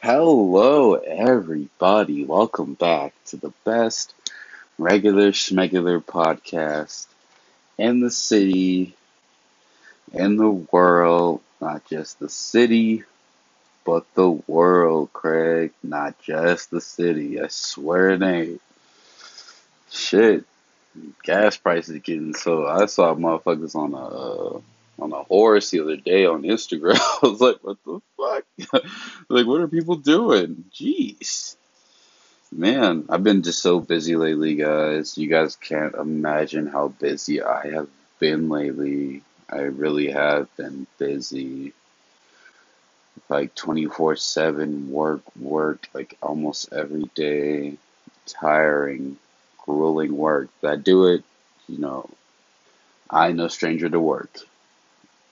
Hello, everybody. Welcome back to the best regular schmegular podcast in the city, in the world. Not just the city, but the world, Craig. Not just the city. I swear it ain't. Shit, gas prices getting so. I saw motherfuckers on a on a horse the other day on Instagram. I was like, what the fuck? like, what are people doing? Jeez. Man, I've been just so busy lately, guys. You guys can't imagine how busy I have been lately. I really have been busy. Like 24/7 work, work, like almost every day. Tiring, grueling work. But I do it, you know, I no stranger to work.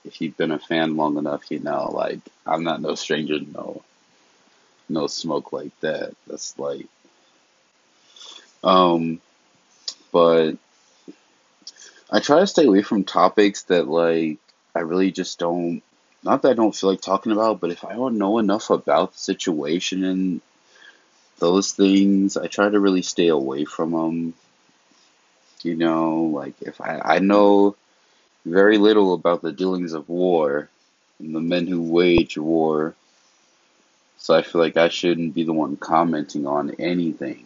If you've been a fan long enough, you know, like, I'm not no stranger to no, no smoke like that. That's like, um, but I try to stay away from topics that like I really just don't not that I don't feel like talking about, but if I don't know enough about the situation and those things, I try to really stay away from them. You know, like if I I know very little about the dealings of war and the men who wage war, so I feel like I shouldn't be the one commenting on anything,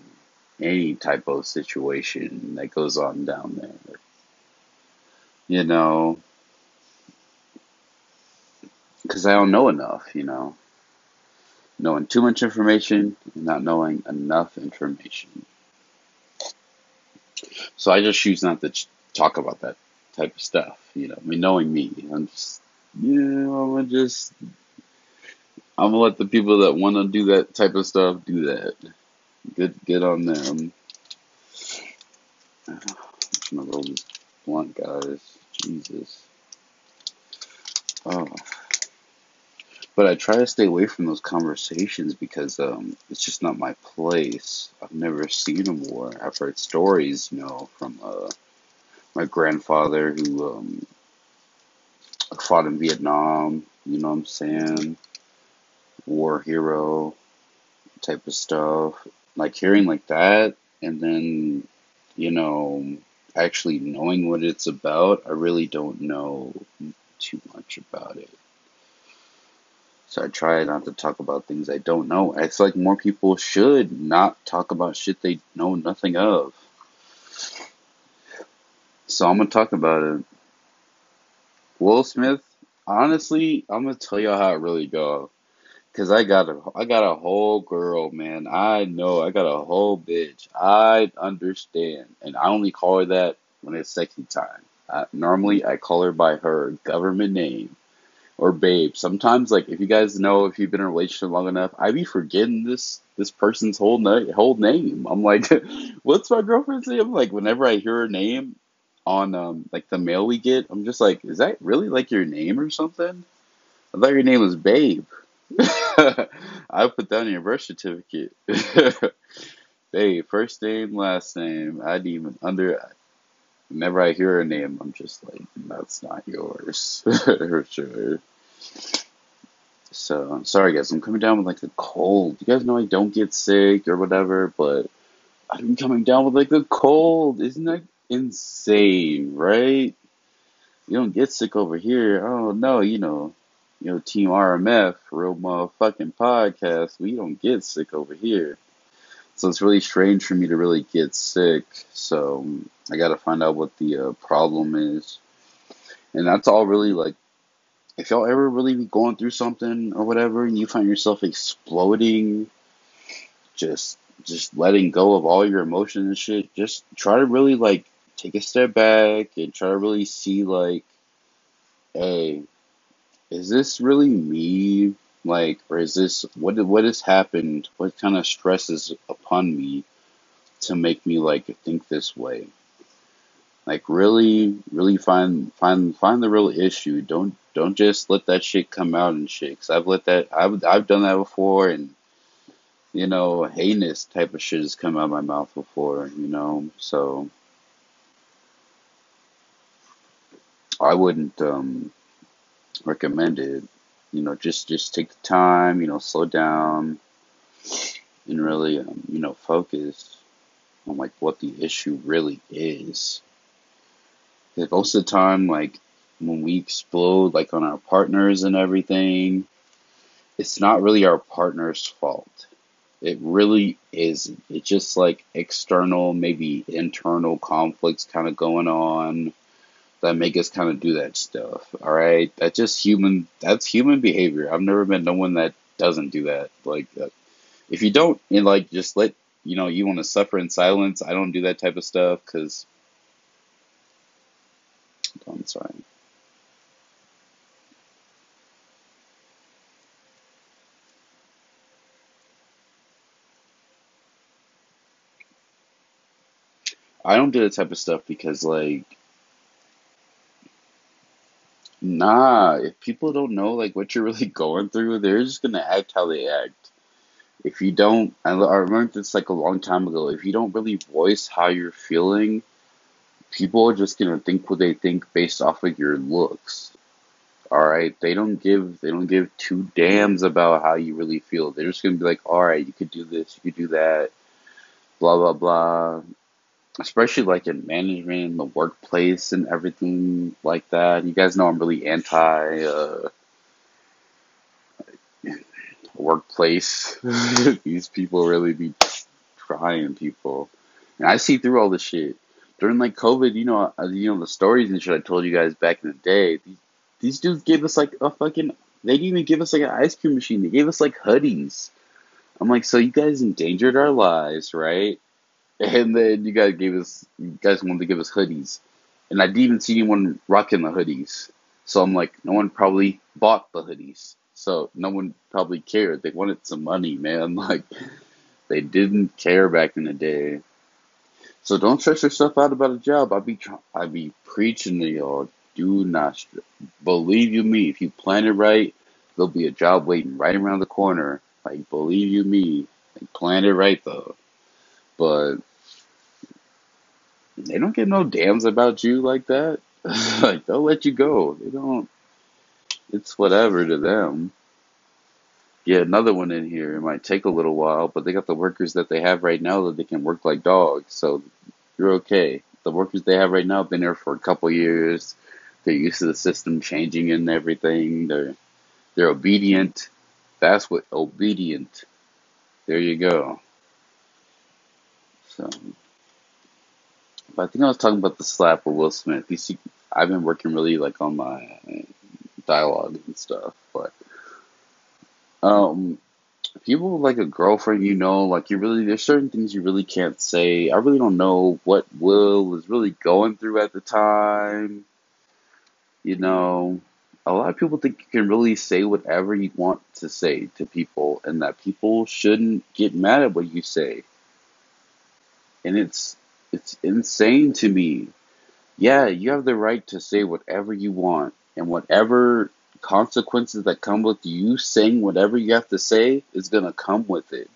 any type of situation that goes on down there. You know, because I don't know enough, you know. Knowing too much information and not knowing enough information. So I just choose not to ch- talk about that type of stuff, you know. I mean, knowing me, I'm just, you know, I'm gonna just, I'm gonna let the people that want to do that type of stuff do that. Good, good on them. Gonna roll blunt, guys. Jesus. Oh. But I try to stay away from those conversations because um, it's just not my place. I've never seen a war. I've heard stories, you know, from uh, my grandfather who um, fought in Vietnam. You know what I'm saying? War hero type of stuff. Like hearing like that, and then you know actually knowing what it's about. I really don't know too much about it. So I try not to talk about things I don't know. I feel like more people should not talk about shit they know nothing of. So I'm gonna talk about it. Will Smith, honestly, I'm gonna tell y'all how it really go. Cause I got a, I got a whole girl, man. I know, I got a whole bitch. I understand, and I only call her that when it's sexy time. I, normally, I call her by her government name or babe. Sometimes, like if you guys know if you've been in a relationship long enough, I be forgetting this this person's whole na- whole name. I'm like, what's my girlfriend's name? Like whenever I hear her name on um like the mail we get, I'm just like, is that really like your name or something? I thought your name was Babe. I put on your birth certificate. Babe, first name, last name. I didn't even under. Whenever I hear her name, I'm just like, that's not yours for sure. So I'm sorry, guys. I'm coming down with like a cold. You guys know I don't get sick or whatever, but I'm coming down with like a cold. Isn't that insane, right? You don't get sick over here. Oh no, you know, you know, Team RMF, real motherfucking podcast. We don't get sick over here. So it's really strange for me to really get sick. So I got to find out what the uh, problem is. And that's all really like if y'all ever really be going through something or whatever and you find yourself exploding, just just letting go of all your emotions and shit, just try to really like take a step back and try to really see like, hey, is this really me? Like, or is this what what has happened? What kind of stress is upon me to make me like think this way? Like really, really find find find the real issue. Don't don't just let that shit come out and shit. Cause I've let that I've I've done that before, and you know, heinous type of shit has come out of my mouth before. You know, so I wouldn't um recommend it. You know, just just take the time. You know, slow down. and really, um, you know, focus on like what the issue really is. Because most of the time, like when we explode, like on our partners and everything, it's not really our partner's fault. It really isn't. It's just like external, maybe internal conflicts kind of going on that make us kind of do that stuff. All right, that's just human. That's human behavior. I've never met no one that doesn't do that. Like, uh, if you don't, and like, just let you know you want to suffer in silence. I don't do that type of stuff because. I'm sorry. I don't do that type of stuff because like nah, if people don't know like what you're really going through, they're just gonna act how they act. If you don't, I I remember this like a long time ago. If you don't really voice how you're feeling, people are just gonna think what they think based off of your looks. All right, they don't give they don't give two damns about how you really feel. They're just gonna be like, all right, you could do this, you could do that, blah blah blah. Especially like in management, the workplace, and everything like that. You guys know I'm really anti uh, workplace. These people really be trying people, and I see through all this shit. During like COVID, you know, uh, you know the stories and shit I told you guys back in the day. These, these dudes gave us like a fucking. They didn't even give us like an ice cream machine. They gave us like hoodies. I'm like, so you guys endangered our lives, right? And then you guys gave us, you guys wanted to give us hoodies. And I didn't even see anyone rocking the hoodies. So I'm like, no one probably bought the hoodies. So no one probably cared. They wanted some money, man. Like, they didn't care back in the day. So don't stress yourself out about a job. I be try- I be preaching to y'all. Do not str- believe you me. If you plan it right, there'll be a job waiting right around the corner. Like believe you me. Like, plan it right though. But they don't give no damns about you like that. like they'll let you go. They don't. It's whatever to them. Get another one in here. It might take a little while, but they got the workers that they have right now that they can work like dogs. So you're okay. The workers they have right now have been there for a couple years. They're used to the system changing and everything. They're they're obedient. That's what obedient. There you go. So, I think I was talking about the slap with Will Smith. You see, I've been working really like on my dialogue and stuff, but um, people like a girlfriend, you know, like you really there's certain things you really can't say. I really don't know what Will was really going through at the time. You know, a lot of people think you can really say whatever you want to say to people, and that people shouldn't get mad at what you say. And it's it's insane to me. Yeah, you have the right to say whatever you want, and whatever consequences that come with you saying whatever you have to say is gonna come with it.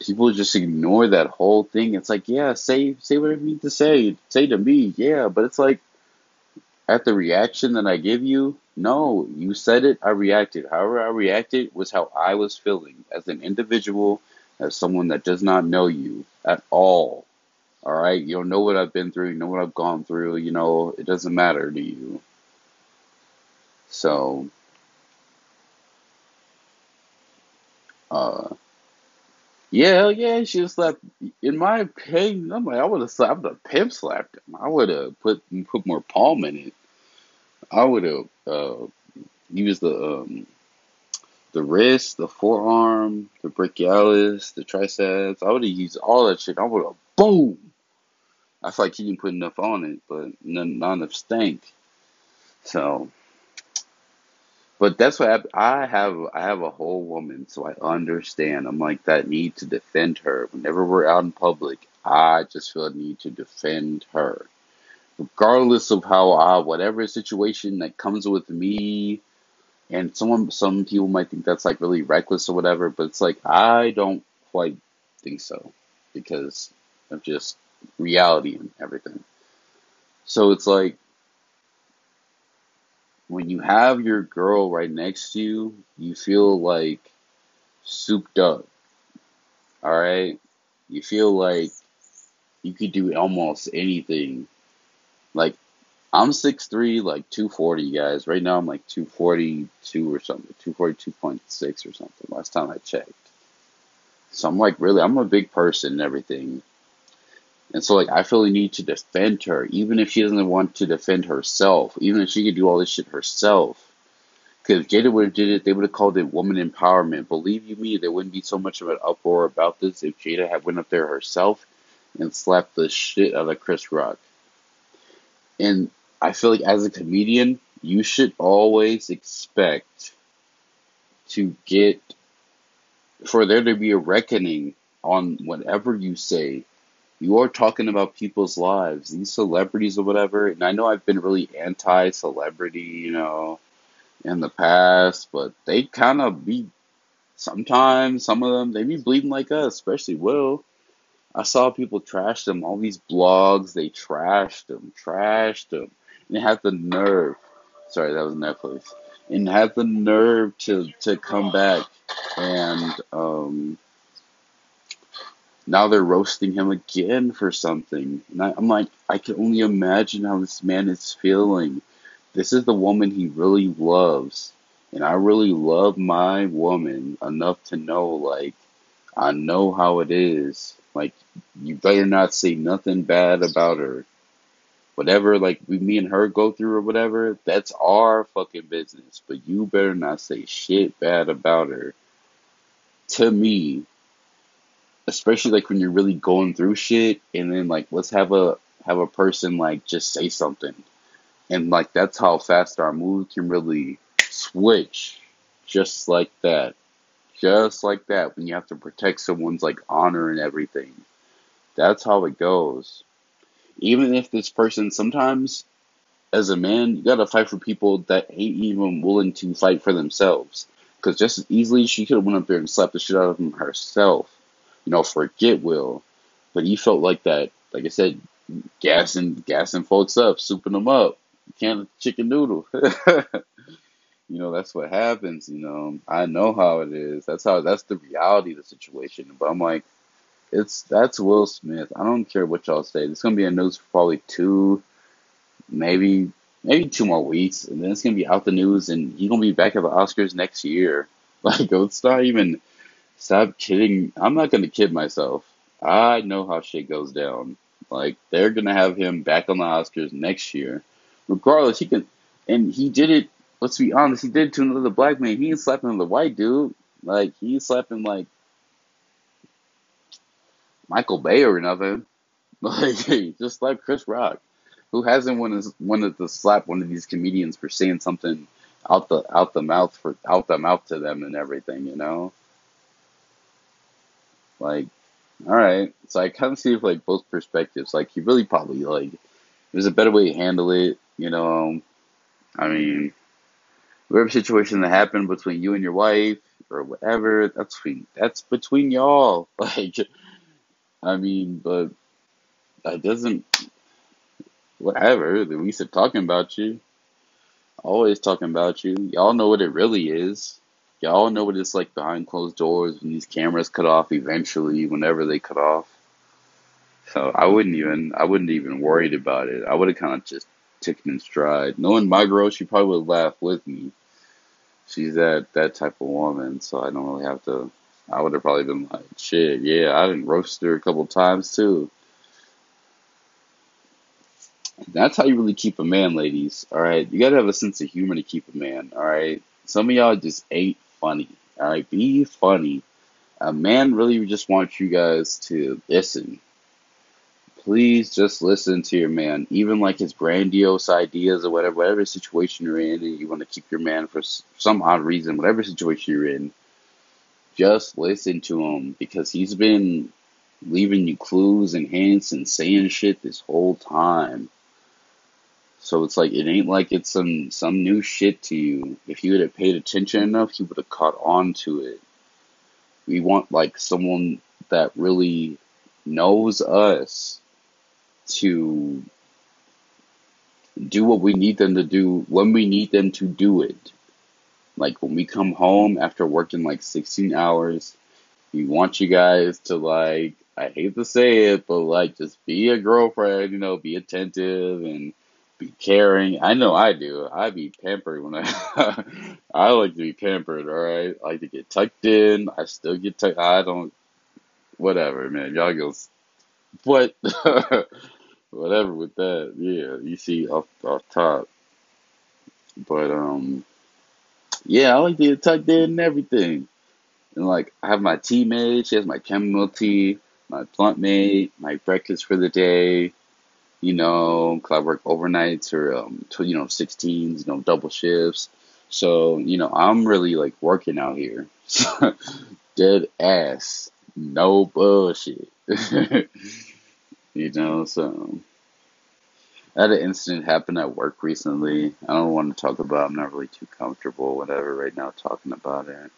People just ignore that whole thing. It's like, yeah, say say whatever you need to say. Say to me, yeah, but it's like at the reaction that I give you, no, you said it, I reacted. However I reacted was how I was feeling as an individual, as someone that does not know you at all. All right, you don't know what I've been through, you know what I've gone through, you know, it doesn't matter to you. So, uh, yeah, hell yeah, she was slapped. In my opinion, I'm like, I would have slapped the pimp slapped him. I would have put put more palm in it. I would have uh, used the um, the wrist, the forearm, the brachialis, the triceps. I would have used all that shit. I would have boom. I feel like he didn't put enough on it, but not, enough stank. So. But that's what I, I have. I have a whole woman, so I understand. I'm like that need to defend her. Whenever we're out in public, I just feel a need to defend her, regardless of how I, whatever situation that comes with me. And someone, some people might think that's like really reckless or whatever, but it's like I don't quite think so because of just reality and everything. So it's like when you have your girl right next to you, you feel like souped up. All right, you feel like you could do almost anything. Like I'm six three, like two forty, guys. Right now I'm like two forty two or something, two forty two point six or something. Last time I checked. So I'm like really, I'm a big person and everything. And so like I feel the need to defend her, even if she doesn't want to defend herself, even if she could do all this shit herself. Because if Jada would have did it, they would have called it woman empowerment. Believe you me, there wouldn't be so much of an uproar about this if Jada had went up there herself and slapped the shit out of Chris Rock. And I feel like as a comedian, you should always expect to get for there to be a reckoning on whatever you say. You are talking about people's lives, these celebrities or whatever. And I know I've been really anti celebrity, you know, in the past, but they kind of be sometimes, some of them, they be bleeding like us, especially Will. I saw people trash them, all these blogs, they trashed them, trashed them. And they had the nerve, sorry, that was Netflix, and had the nerve to, to come back and um, now they're roasting him again for something. And I, I'm like, I can only imagine how this man is feeling. This is the woman he really loves. And I really love my woman enough to know, like, I know how it is. Like, you better not say nothing bad about her. Whatever, like, we, me and her go through or whatever, that's our fucking business. But you better not say shit bad about her to me, especially like when you're really going through shit, and then like let's have a have a person like just say something, and like that's how fast our mood can really switch, just like that, just like that. When you have to protect someone's like honor and everything, that's how it goes. Even if this person sometimes as a man, you gotta fight for people that ain't even willing to fight for themselves. Because just as easily, she could have went up there and slapped the shit out of him herself. You know, forget Will. But he felt like that, like I said, gassing, gassing folks up, souping them up. Can of chicken noodle. you know, that's what happens. You know, I know how it is. That's how. That's the reality of the situation. But I'm like, it's that's Will Smith. I don't care what y'all say. It's gonna be in news for probably two, maybe maybe two more weeks, and then it's gonna be out the news, and he's gonna be back at the Oscars next year. Like, let's not even stop kidding. I'm not gonna kid myself. I know how shit goes down. Like, they're gonna have him back on the Oscars next year, regardless. He can, and he did it. Let's be honest, he did it to another black man. He ain't slapping another white dude. Like, he's slapping like Michael Bay or nothing. Like, just like Chris Rock. Who hasn't wanted wanted to slap one of these comedians for saying something out the out the mouth for out the mouth to them and everything, you know? Like, all right. So I kind of see like both perspectives. Like, he really probably like there's a better way to handle it, you know? I mean, whatever situation that happened between you and your wife or whatever, that's between that's between y'all. Like, I mean, but that doesn't whatever. We said talking about you. Always talking about you. Y'all know what it really is. Y'all know what it's like behind closed doors when these cameras cut off eventually, whenever they cut off. So I wouldn't even I wouldn't even worried about it. I would have kind of just taken in stride. Knowing my girl, she probably would laugh with me. She's that that type of woman, so I don't really have to. I would have probably been like, shit, yeah, I didn't roast her a couple times too. That's how you really keep a man, ladies. All right, you gotta have a sense of humor to keep a man. All right, some of y'all just ain't funny. All right, be funny. A man really just wants you guys to listen. Please just listen to your man, even like his grandiose ideas or whatever, whatever situation you're in, and you want to keep your man for some odd reason, whatever situation you're in. Just listen to him because he's been leaving you clues and hints and saying shit this whole time. So it's like it ain't like it's some some new shit to you. If you would have paid attention enough, you would have caught on to it. We want like someone that really knows us to do what we need them to do when we need them to do it. Like when we come home after working like 16 hours we want you guys to like I hate to say it, but like just be a girlfriend, you know, be attentive and be caring. I know I do. I be pampered when I I like to be pampered, all right? I like to get tucked in. I still get tucked I don't whatever, man. Y'all go what whatever with that. Yeah, you see off off top. But um yeah, I like to get tucked in and everything. And like I have my tea made, she has my chamomile tea, my blunt made, my breakfast for the day, you know, 'cause I work overnights or um tw- you know, sixteens, you know, double shifts. So, you know, I'm really like working out here. Dead ass. No bullshit. you know, so I had an incident happen at work recently. I don't want to talk about. I'm not really too comfortable, whatever, right now talking about it.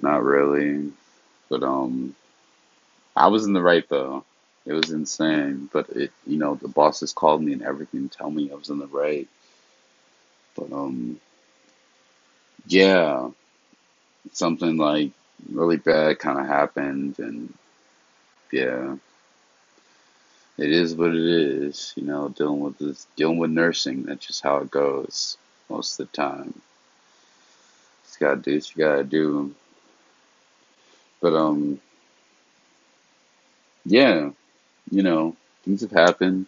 Not really, but um, I was in the right though. It was insane, but it, you know, the bosses called me and everything, tell me I was in the right. But um, yeah, something like really bad kind of happened, and yeah, it is what it is. You know, dealing with this, dealing with nursing. That's just how it goes most of the time. Just gotta do what you gotta do. But um, yeah, you know, things have happened.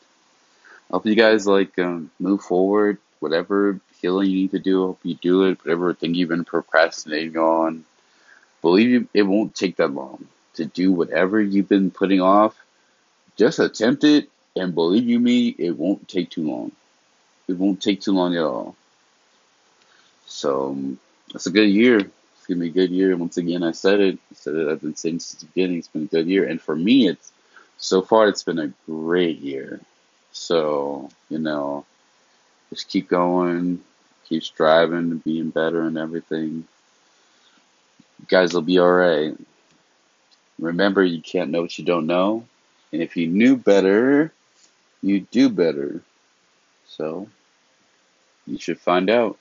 I hope you guys like um, move forward. Whatever healing you need to do, I hope you do it. Whatever thing you've been procrastinating on, believe you, it won't take that long to do whatever you've been putting off. Just attempt it, and believe you me, it won't take too long. It won't take too long at all. So um, it's a good year. It's gonna be a good year. Once again, I said it. I said it. I've been saying since the beginning. It's been a good year, and for me, it's so far it's been a great year. So you know, just keep going, keep striving, and being better, and everything. You guys will be all right. Remember, you can't know what you don't know, and if you knew better, you do better. So you should find out.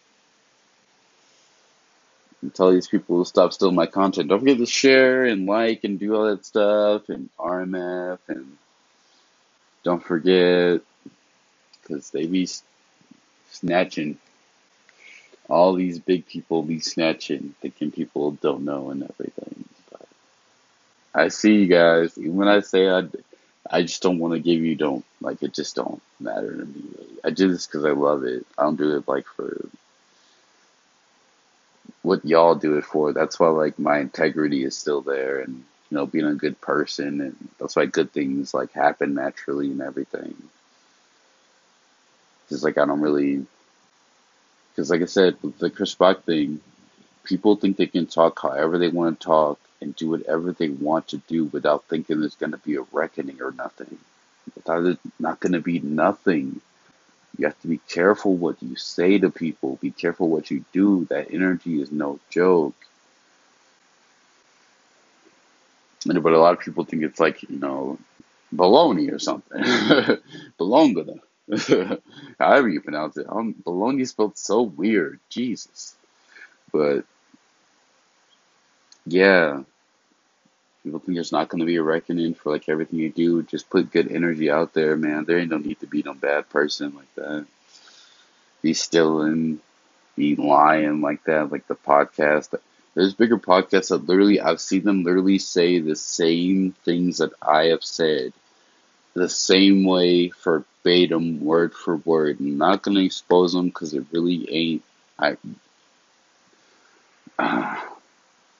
And tell these people to stop stealing my content. Don't forget to share and like and do all that stuff and RMF and don't forget because they be snatching all these big people be snatching thinking people don't know and everything but i see you guys even when i say i i just don't want to give you don't like it just don't matter to me really. i do this because i love it i don't do it like for what y'all do it for that's why like my integrity is still there and you know being a good person and that's why good things like happen naturally and everything just like i don't really because like i said with the chris Rock thing people think they can talk however they want to talk and do whatever they want to do without thinking there's going to be a reckoning or nothing. Without it not going to be nothing. You have to be careful what you say to people. Be careful what you do. That energy is no joke. And but a lot of people think it's like you know, baloney or something. Bologna. However you pronounce it. Um, is spelled so weird. Jesus. But yeah, People think there's not going to be a reckoning for like everything you do. Just put good energy out there, man. There ain't no need to be no bad person like that. Be stealing, be lying like that, like the podcast. There's bigger podcasts that literally I've seen them literally say the same things that I have said, the same way verbatim, word for word. I'm not gonna expose them because it really ain't. I. Uh,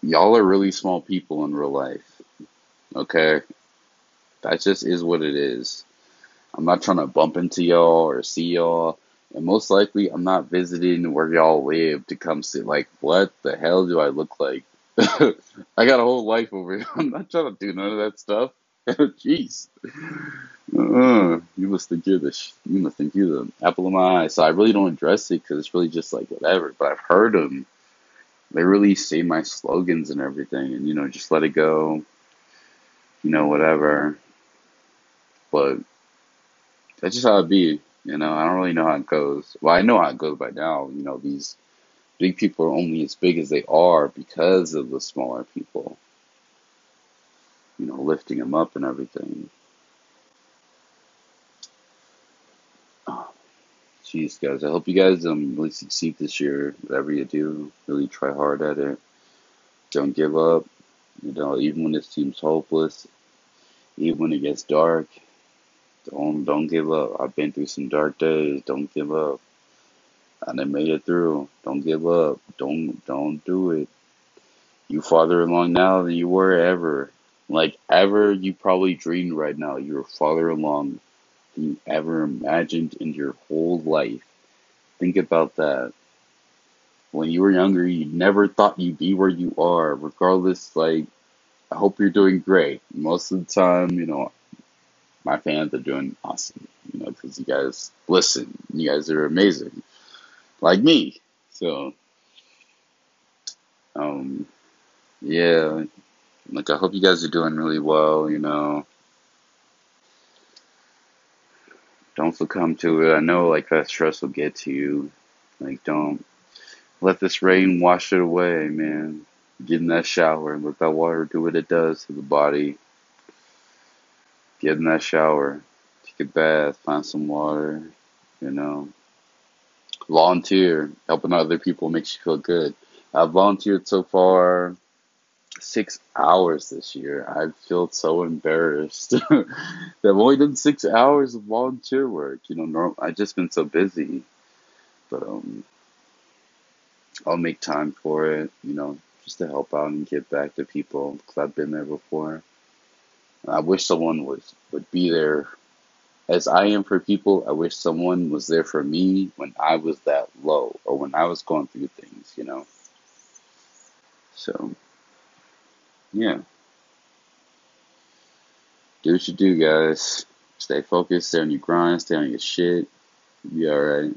y'all are really small people in real life. Okay? That just is what it is. I'm not trying to bump into y'all or see y'all. And most likely, I'm not visiting where y'all live to come see. Like, what the hell do I look like? I got a whole life over here. I'm not trying to do none of that stuff. Jeez. Uh, you must think you're the sh- you must think you're the apple of my eye. So I really don't address it because it's really just like whatever. But I've heard them they really say my slogans and everything, and you know, just let it go, you know, whatever. But that's just how it be, you know. I don't really know how it goes. Well, I know how it goes by now. You know, these big people are only as big as they are because of the smaller people. You know, lifting them up and everything. Jeez, guys, I hope you guys um really succeed this year. Whatever you do, really try hard at it. Don't give up. You know, even when it seems hopeless, even when it gets dark, don't don't give up. I've been through some dark days. Don't give up. And I made it through. Don't give up. Don't don't do it. You farther along now than you were ever. Like ever you probably dreamed right now. You're farther along you ever imagined in your whole life. Think about that. When you were younger, you never thought you'd be where you are, regardless like I hope you're doing great. Most of the time, you know, my fans are doing awesome, you know, because you guys listen. You guys are amazing, like me. So, um, yeah, like I hope you guys are doing really well. You know, don't succumb to it. I know like that stress will get to you. Like, don't let this rain wash it away, man. Get in that shower and let that water do what it does to the body. Get in that shower, take a bath, find some water, you know. Volunteer. Helping other people makes you feel good. I've volunteered so far six hours this year. I feel so embarrassed that I've only done six hours of volunteer work. You know, norm- I've just been so busy, but um, I'll make time for it. You know, just to help out and give back to people because I've been there before. I wish someone was would be there as I am for people. I wish someone was there for me when I was that low or when I was going through things. You know, so yeah, do what you do, guys. Stay focused, stay on your grind, stay on your shit. You'll be alright.